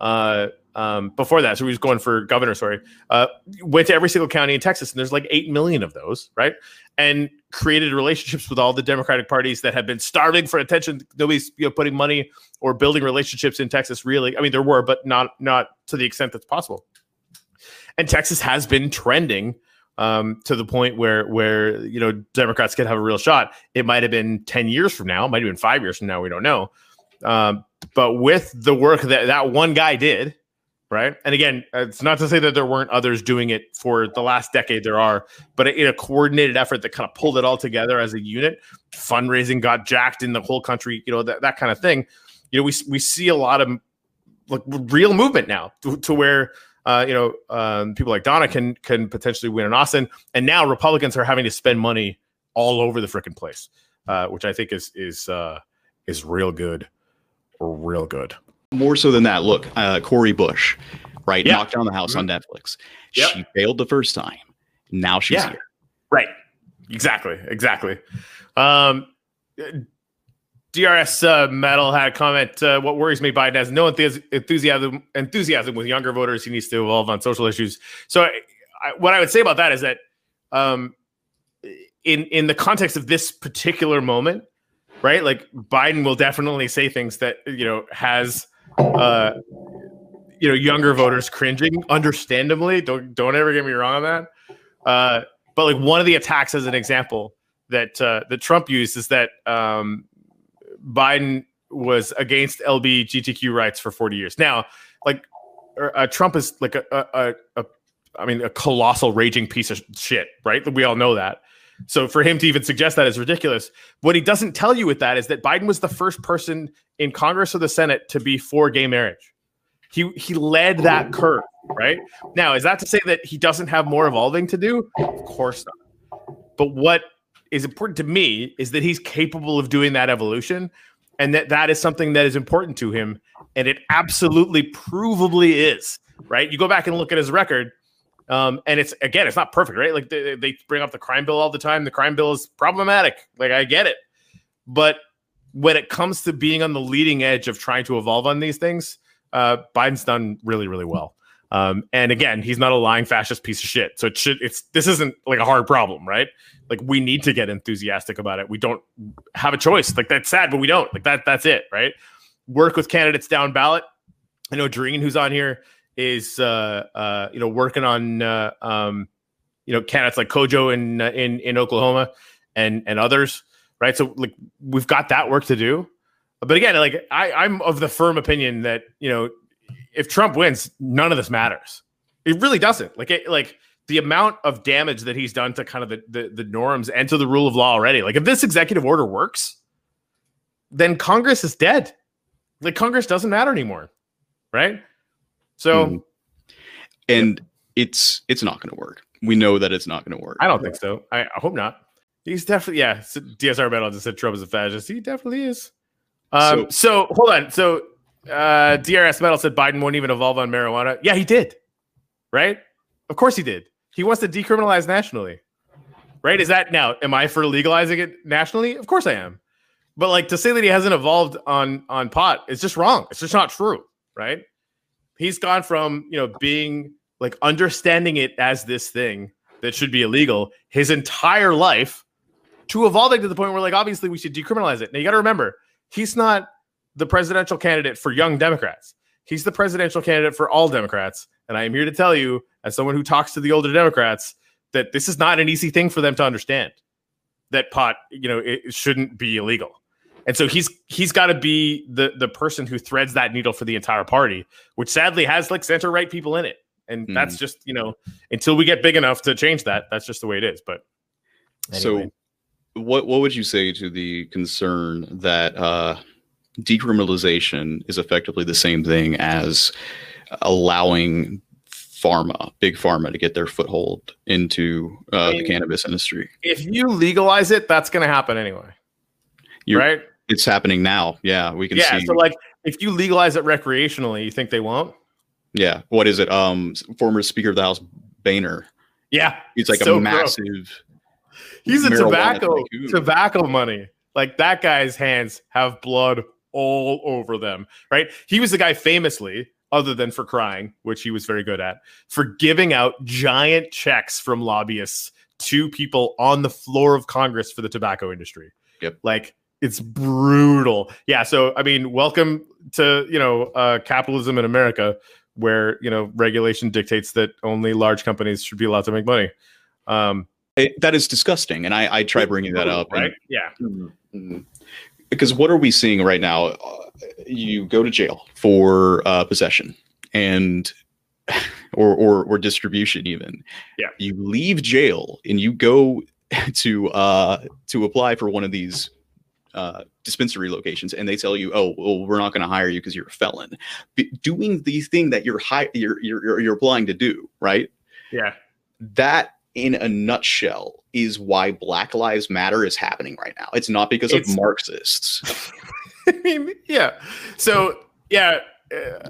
Uh, um, before that, so he was going for governor. Sorry, uh, went to every single county in Texas, and there's like eight million of those, right? And created relationships with all the Democratic parties that have been starving for attention. Nobody's you know putting money or building relationships in Texas. Really, I mean, there were, but not not to the extent that's possible and Texas has been trending um, to the point where where you know Democrats could have a real shot. It might have been ten years from now, might have been five years from now. We don't know. Um, but with the work that that one guy did, right? And again, it's not to say that there weren't others doing it for the last decade. There are, but in a coordinated effort that kind of pulled it all together as a unit, fundraising got jacked in the whole country. You know that that kind of thing. You know, we we see a lot of like real movement now to, to where uh, you know, um, people like Donna can can potentially win in Austin, and now Republicans are having to spend money all over the freaking place, uh, which I think is is uh, is real good, real good. More so than that, look, uh, Cori Bush, right, yeah. knocked down the house mm-hmm. on Netflix. Yep. She failed the first time. Now she's yeah. here. Right. Exactly. Exactly. Um, DRS uh, Metal had a comment. Uh, what worries me, Biden has no enthusiasm enthusiasm with younger voters. He needs to evolve on social issues. So, I, I, what I would say about that is that, um, in in the context of this particular moment, right? Like Biden will definitely say things that you know has, uh, you know, younger voters cringing. Understandably, don't don't ever get me wrong on that. Uh, but like one of the attacks, as an example, that uh, that Trump used is that. Um, Biden was against LGBTQ rights for 40 years. Now, like er, uh, Trump is like a, a, a, I mean, a colossal raging piece of shit, right? We all know that. So for him to even suggest that is ridiculous. What he doesn't tell you with that is that Biden was the first person in Congress or the Senate to be for gay marriage. He he led that curve, right? Now, is that to say that he doesn't have more evolving to do? Of course not. But what is important to me is that he's capable of doing that evolution and that that is something that is important to him and it absolutely provably is right you go back and look at his record um, and it's again it's not perfect right like they, they bring up the crime bill all the time the crime bill is problematic like i get it but when it comes to being on the leading edge of trying to evolve on these things uh, biden's done really really well um, and again, he's not a lying fascist piece of shit. So it should it's this isn't like a hard problem, right? Like we need to get enthusiastic about it. We don't have a choice. Like that's sad, but we don't. Like that that's it, right? Work with candidates down ballot. I know Dreen, who's on here, is uh uh you know working on uh um you know candidates like Kojo in uh, in in Oklahoma and and others, right? So like we've got that work to do. But again, like I, I'm of the firm opinion that you know if Trump wins, none of this matters. It really doesn't. Like it, like the amount of damage that he's done to kind of the, the, the norms and to the rule of law already. Like if this executive order works, then Congress is dead. Like Congress doesn't matter anymore, right? So, mm. and it's it's not going to work. We know that it's not going to work. I don't think so. I, I, hope not. He's definitely yeah. DSR Metal just said Trump is a fascist. He definitely is. Um, so, so hold on. So uh, DRS Metal said Biden won't even evolve on marijuana. Yeah, he did. Right? Of course he did. He wants to decriminalize nationally. Right? Is that now? Am I for legalizing it nationally? Of course I am. But like to say that he hasn't evolved on on pot, it's just wrong. It's just not true. Right? He's gone from you know being like understanding it as this thing that should be illegal his entire life to evolving to the point where like obviously we should decriminalize it. Now you got to remember, he's not the presidential candidate for young Democrats. He's the presidential candidate for all Democrats. And I am here to tell you, as someone who talks to the older Democrats, that this is not an easy thing for them to understand. That pot, you know, it shouldn't be illegal. And so he's he's got to be the the person who threads that needle for the entire party, which sadly has like center right people in it. And mm. that's just, you know, until we get big enough to change that, that's just the way it is. But anyway. so what what would you say to the concern that uh decriminalization is effectively the same thing as allowing pharma, big pharma, to get their foothold into uh, I mean, the cannabis industry. If you legalize it, that's going to happen anyway. You're, right? It's happening now. Yeah, we can. Yeah. See. So, like, if you legalize it recreationally, you think they won't? Yeah. What is it? Um, former Speaker of the House Boehner. Yeah. He's like so a massive. He's a tobacco tobacco money. Like that guy's hands have blood all over them, right? He was the guy famously, other than for crying, which he was very good at, for giving out giant checks from lobbyists to people on the floor of Congress for the tobacco industry. Yep. Like it's brutal. Yeah. So I mean, welcome to you know uh, capitalism in America, where you know regulation dictates that only large companies should be allowed to make money. Um, it, that is disgusting, and I, I try bringing that up. Right? And, yeah. Mm-hmm because what are we seeing right now? Uh, you go to jail for uh, possession and <laughs> or, or or distribution even. Yeah. You leave jail and you go <laughs> to uh to apply for one of these uh, dispensary locations and they tell you, "Oh, well, we're not going to hire you because you're a felon." But doing the thing that you're, hi- you're you're you're applying to do, right? Yeah. That in a nutshell is why Black Lives Matter is happening right now. It's not because it's, of Marxists. <laughs> I mean, yeah. So yeah,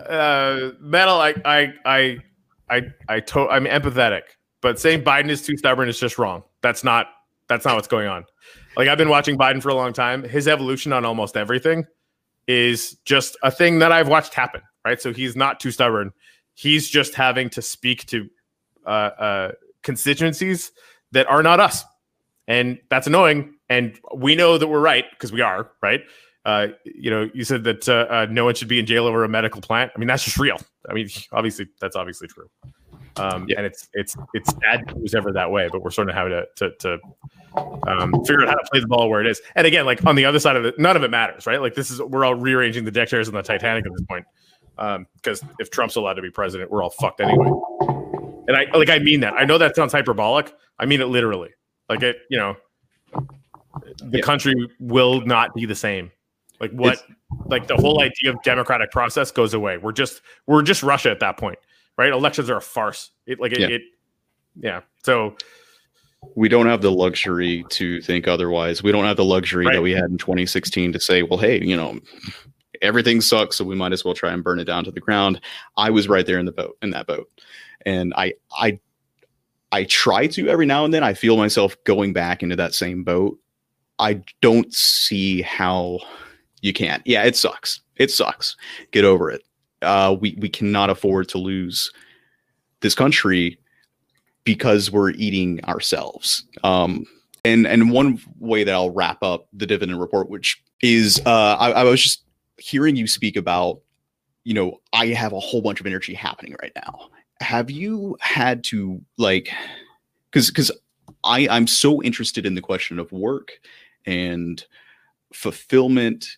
uh, metal. I I I I I to- I'm empathetic, but saying Biden is too stubborn is just wrong. That's not that's not what's going on. Like I've been watching Biden for a long time. His evolution on almost everything is just a thing that I've watched happen. Right. So he's not too stubborn. He's just having to speak to uh, uh, constituencies that are not us. And that's annoying. And we know that we're right because we are, right? Uh, you know, you said that uh, uh, no one should be in jail over a medical plant. I mean, that's just real. I mean, obviously, that's obviously true. Um, yeah. And it's it's it's sad it was ever that way, but we're sort of having to to, to um, figure out how to play the ball where it is. And again, like on the other side of it, none of it matters, right? Like this is we're all rearranging the deck chairs in the Titanic at this point. Because um, if Trump's allowed to be president, we're all fucked anyway. And I like I mean that. I know that sounds hyperbolic. I mean it literally. Like it, you know, the yeah. country will not be the same. Like what it's, like the whole idea of democratic process goes away. We're just we're just Russia at that point. Right? Elections are a farce. It like it yeah. it yeah. So we don't have the luxury to think otherwise. We don't have the luxury right. that we had in 2016 to say, well, hey, you know, everything sucks, so we might as well try and burn it down to the ground. I was right there in the boat in that boat and I I I try to every now and then. I feel myself going back into that same boat. I don't see how you can't. Yeah, it sucks. It sucks. Get over it. Uh, we we cannot afford to lose this country because we're eating ourselves. Um, and and one way that I'll wrap up the dividend report, which is uh, I, I was just hearing you speak about, you know, I have a whole bunch of energy happening right now, have you had to like because because i i'm so interested in the question of work and fulfillment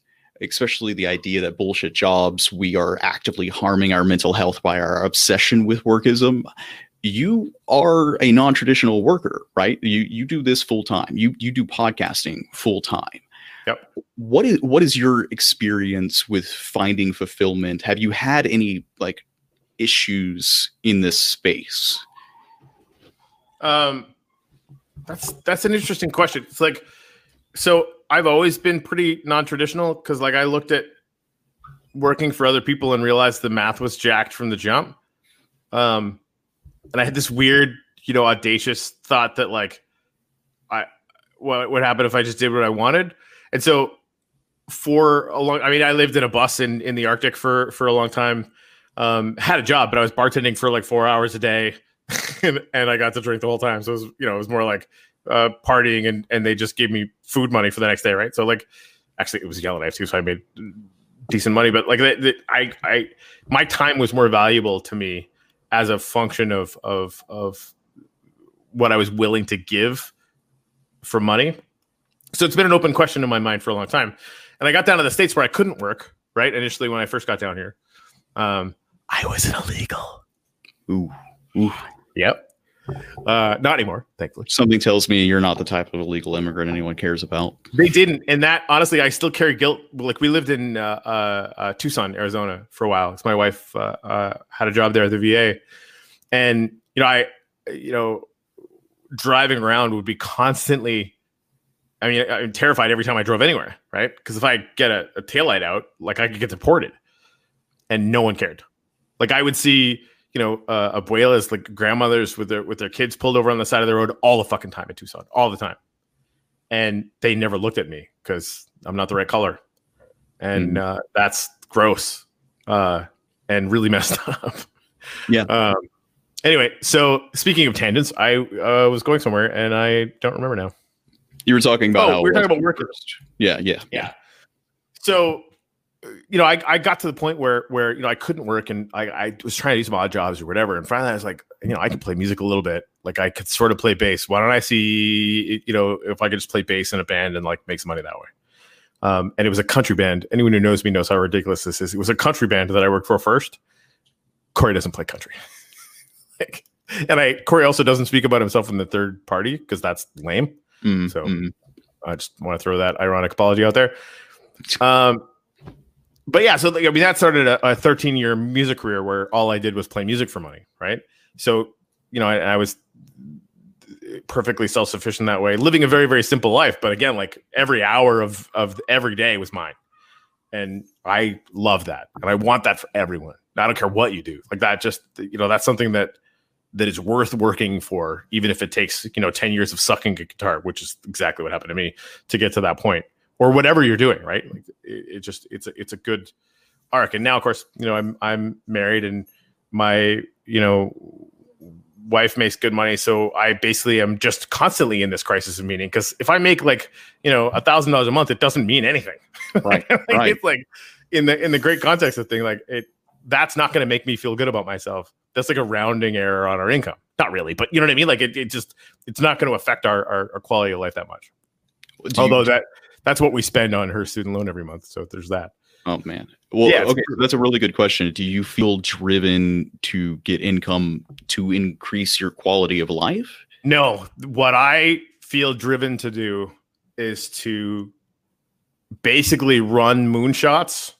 especially the idea that bullshit jobs we are actively harming our mental health by our obsession with workism. You are a non-traditional worker right? You you do this full time you you do podcasting full time yep. What is what is your experience with finding fulfillment? Have you had any like issues in this space? Um, that's that's an interesting question. It's like, so I've always been pretty non-traditional because, like, I looked at working for other people and realized the math was jacked from the jump. Um, and I had this weird, you know, audacious thought that like, I what would happen if I just did what I wanted, and so for a long, I mean, I lived in a bus in in the Arctic for for a long time um, had a job, but I was bartending for like four hours a day, <laughs> and, and I got to drink the whole time. So it was, you know, it was more like uh, partying and, and they just gave me food money for the next day. Right. So like, actually it was Yellowknife too. So I made decent money, but like the, the, I, I, my time was more valuable to me as a function of, of, of what I was willing to give for money. So it's been an open question in my mind for a long time. And I got down to the States where I couldn't work, right? Initially, when I first got down here, um, I was an illegal. Ooh. Ooh. Yep. Uh, not anymore, thankfully. Something tells me you're not the type of illegal immigrant anyone cares about. They didn't, and that honestly, I still carry guilt. Like we lived in uh, uh, uh Tucson, Arizona, for a while. It's my wife uh, uh, had a job there at the VA, and you know, I, you know, driving around would be constantly. I mean, I'm terrified every time I drove anywhere, right? Because if I get a, a taillight out, like I could get deported, and no one cared. Like I would see you know, uh, abuelas like grandmothers with their with their kids pulled over on the side of the road all the fucking time in Tucson, all the time, and they never looked at me because I'm not the right color, and mm. uh, that's gross uh, and really <laughs> messed up. Yeah. Um, anyway, so speaking of tangents, I uh, was going somewhere and I don't remember now. You were talking about. Oh, we are talking about workers. Yeah, yeah, yeah. So you know, I, I got to the point where where you know I couldn't work and I, I was trying to do some odd jobs or whatever. And finally, I was like, you know, I can play music a little bit. Like I could sort of play bass. Why don't I see, you know, if I could just play bass in a band and like make some money that way? Um, and it was a country band. Anyone who knows me knows how ridiculous this is. It was a country band that I worked for first. Corey doesn't play country. <laughs> like, and I Corey also doesn't speak about himself in the third party because that's lame. Mm, so mm. I just want to throw that ironic apology out there. Um, but yeah, so I mean that started a, a 13 year music career where all I did was play music for money, right? So you know, I, I was perfectly self sufficient that way, living a very very simple life. But again, like every hour of of every day was mine, and I love that, and I want that for everyone. I don't care what you do, like that. Just you know, that's something that that is worth working for, even if it takes you know 10 years of sucking a guitar, which is exactly what happened to me to get to that point or whatever you're doing, right? Like it, it, just it's a it's a good arc. And now, of course, you know I'm I'm married and my you know wife makes good money, so I basically am just constantly in this crisis of meaning. Because if I make like you know a thousand dollars a month, it doesn't mean anything. <laughs> Right. like, right. It's like in the in the great context of thing, like it that's not going to make me feel good about myself. That's like a rounding error on our income. Not really, but you know what I mean. Like it, it just it's not going to affect our, our, our quality of life that much. Do Although you, that that's what we spend on her student loan every month. So there's that. Oh man. Well, yeah, okay, that's a really good question. Do you feel driven to get income to increase your quality of life? No. What I feel driven to do is to basically run moonshots,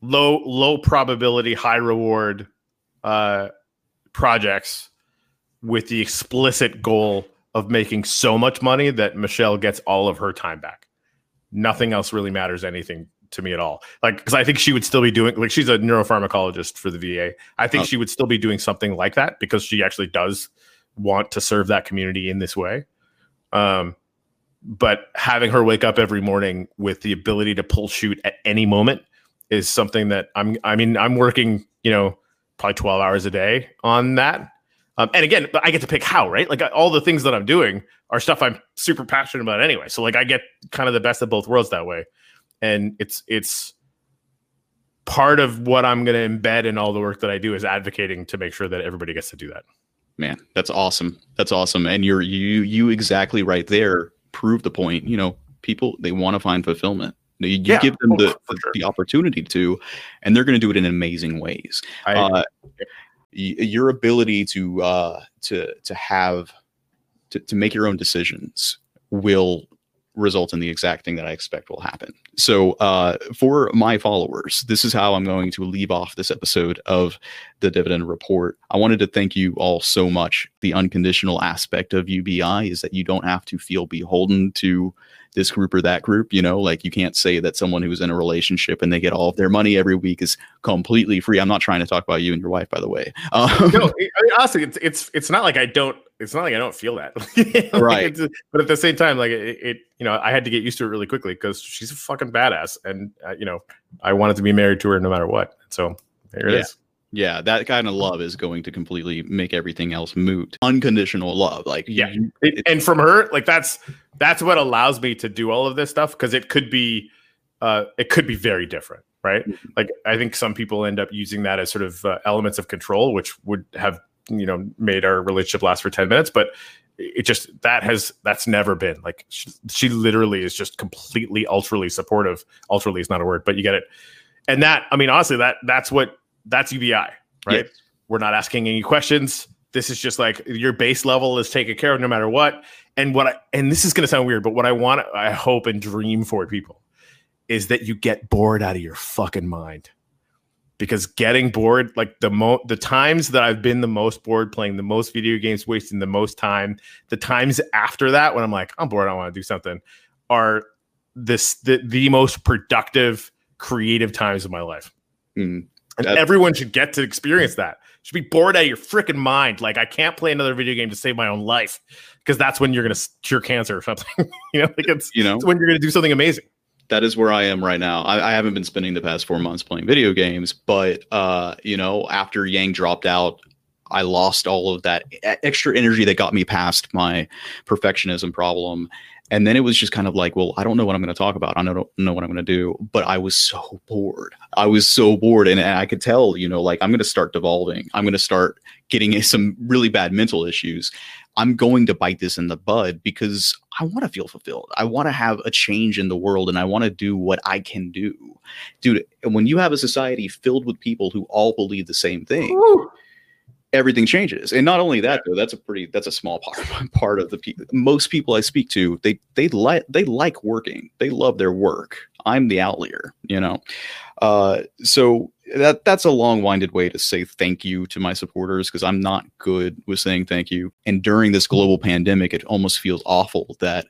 low low probability, high reward uh, projects with the explicit goal of making so much money that Michelle gets all of her time back nothing else really matters anything to me at all. Like, because I think she would still be doing, like, she's a neuropharmacologist for the VA. I think oh. she would still be doing something like that because she actually does want to serve that community in this way. Um, but having her wake up every morning with the ability to pull chute at any moment is something that I'm, I mean, I'm working, you know, probably 12 hours a day on that. Um, and again, I get to pick how, right? Like all the things that I'm doing are stuff I'm super passionate about anyway. So like I get kind of the best of both worlds that way. And it's it's part of what I'm going to embed in all the work that I do is advocating to make sure that everybody gets to do that. Man, that's awesome. That's awesome. And you're you you exactly right there prove the point. You know, people they want to find fulfillment. You, you yeah, give them the, sure. the opportunity to, and they're going to do it in amazing ways. I, uh, your ability to uh, to to have to, to make your own decisions will result in the exact thing that I expect will happen. So, uh, for my followers, this is how I'm going to leave off this episode of the Dividend Report. I wanted to thank you all so much. The unconditional aspect of UBI is that you don't have to feel beholden to this group or that group. You know, like you can't say that someone who's in a relationship and they get all of their money every week is completely free. I'm not trying to talk about you and your wife, by the way. Um, no, I mean, honestly, it's it's it's not like I don't. It's not like I don't feel that, <laughs> like right? but at the same time, like it, it, you know, I had to get used to it really quickly because she's a fucking badass, and uh, you know, I wanted to be married to her no matter what. So here it yeah. is. Yeah, that kind of love is going to completely make everything else moot. Unconditional love, like yeah, it, and from her, like that's that's what allows me to do all of this stuff because it could be, uh, it could be very different, right? Mm-hmm. Like I think some people end up using that as sort of uh, elements of control, which would have you know made our relationship last for ten minutes, but it just that has that's never been like she, she literally is just completely ultrally supportive. Ultrally is not a word, but you get it. And that I mean, honestly, that that's what that's UBI, right? We're not asking any questions. This is just like your base level is taken care of no matter what. And what I and this is going to sound weird, but what I want, I hope and dream for people is that you get bored out of your fucking mind. Because getting bored, like the mo the times that I've been the most bored playing the most video games, wasting the most time, the times after that when I'm like, I'm bored, I want to do something, are this the, the most productive, creative times of my life. Mm. And everyone should get to experience that. Should be bored out of your freaking mind. Like I can't play another video game to save my own life because that's when you're gonna cure cancer or something. <laughs> you know, like it's you know it's when you're gonna do something amazing. That is where I am right now. I, I haven't been spending the past four months playing video games, but uh, you know, after Yang dropped out, I lost all of that extra energy that got me past my perfectionism problem and then it was just kind of like, well, I don't know what I'm going to talk about. I don't know what I'm going to do. But I was so bored. I was so bored. And, and I could tell, you know, like I'm going to start devolving. I'm going to start getting <laughs> some really bad mental issues. I'm going to bite this in the bud because I want to feel fulfilled. I want to have a change in the world and I want to do what I can do. Dude, when you have a society filled with people who all believe the same thing, everything changes. And not only that, though, that's a pretty that's a small <laughs> part part of the people. Most people I speak to, they they like they like working. They love their work. I'm the outlier, you know. Uh, so that that's a long-winded way to say thank you to my supporters because I'm not good with saying thank you. And during this global pandemic, it almost feels awful that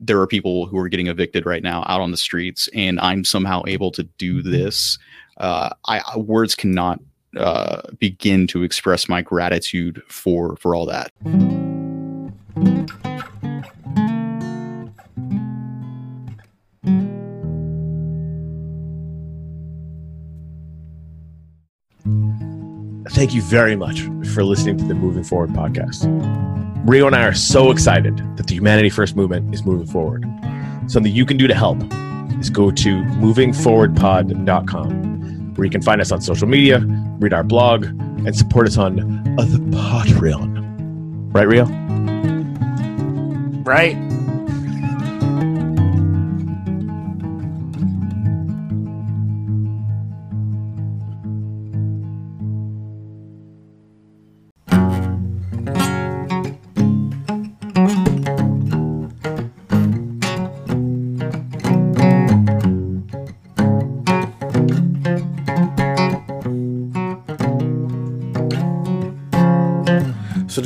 there are people who are getting evicted right now out on the streets, and I'm somehow able to do this. Uh, I words cannot uh, begin to express my gratitude for for all that. Thank you very much for listening to the Moving Forward podcast. Rio and I are so excited that the Humanity First movement is moving forward. Something you can do to help is go to movingforwardpod.com where you can find us on social media, read our blog, and support us on the Patreon. Right, Rio? Right.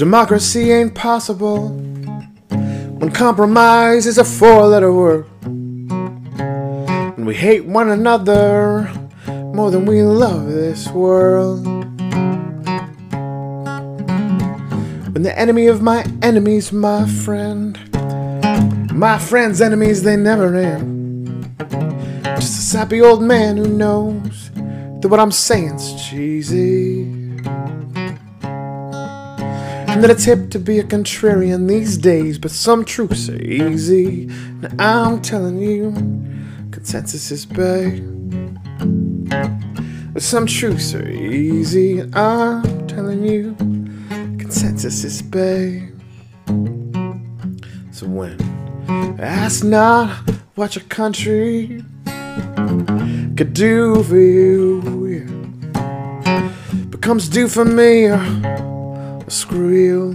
Democracy ain't possible when compromise is a four letter word. And we hate one another more than we love this world. When the enemy of my enemy's my friend. My friend's enemies, they never end. Just a sappy old man who knows that what I'm saying's cheesy. And that it's hip to be a contrarian these days, but some truths are easy. Now I'm telling you, consensus is. But some truths are easy, I'm telling you, consensus is bae. So when ask not what your country could do for you, becomes due for me screw you.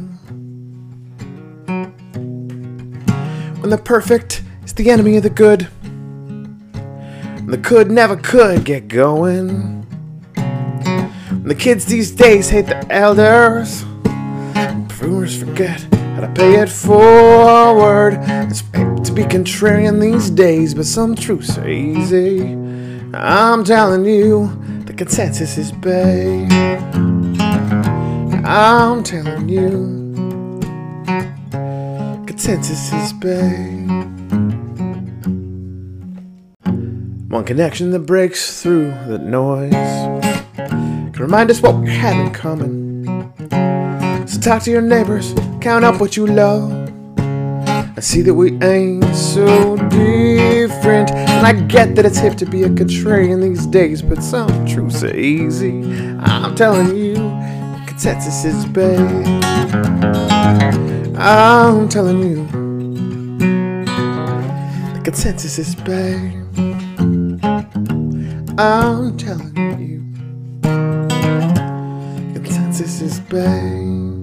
When the perfect is the enemy of the good, and the good never could get going. When the kids these days hate the elders, boomers forget how to pay it forward. It's to be contrarian these days, but some truths are easy. I'm telling you, the consensus is bae. I'm telling you, consensus is bae. One connection that breaks through the noise. can remind us what we have in common. So talk to your neighbors, count up what you love. and see that we ain't so different. And I get that it's hip to be a contrarian these days, but some truths are easy. I'm telling you, consensus is bad. I'm telling you, the consensus is bad. I'm telling you, consensus is bad.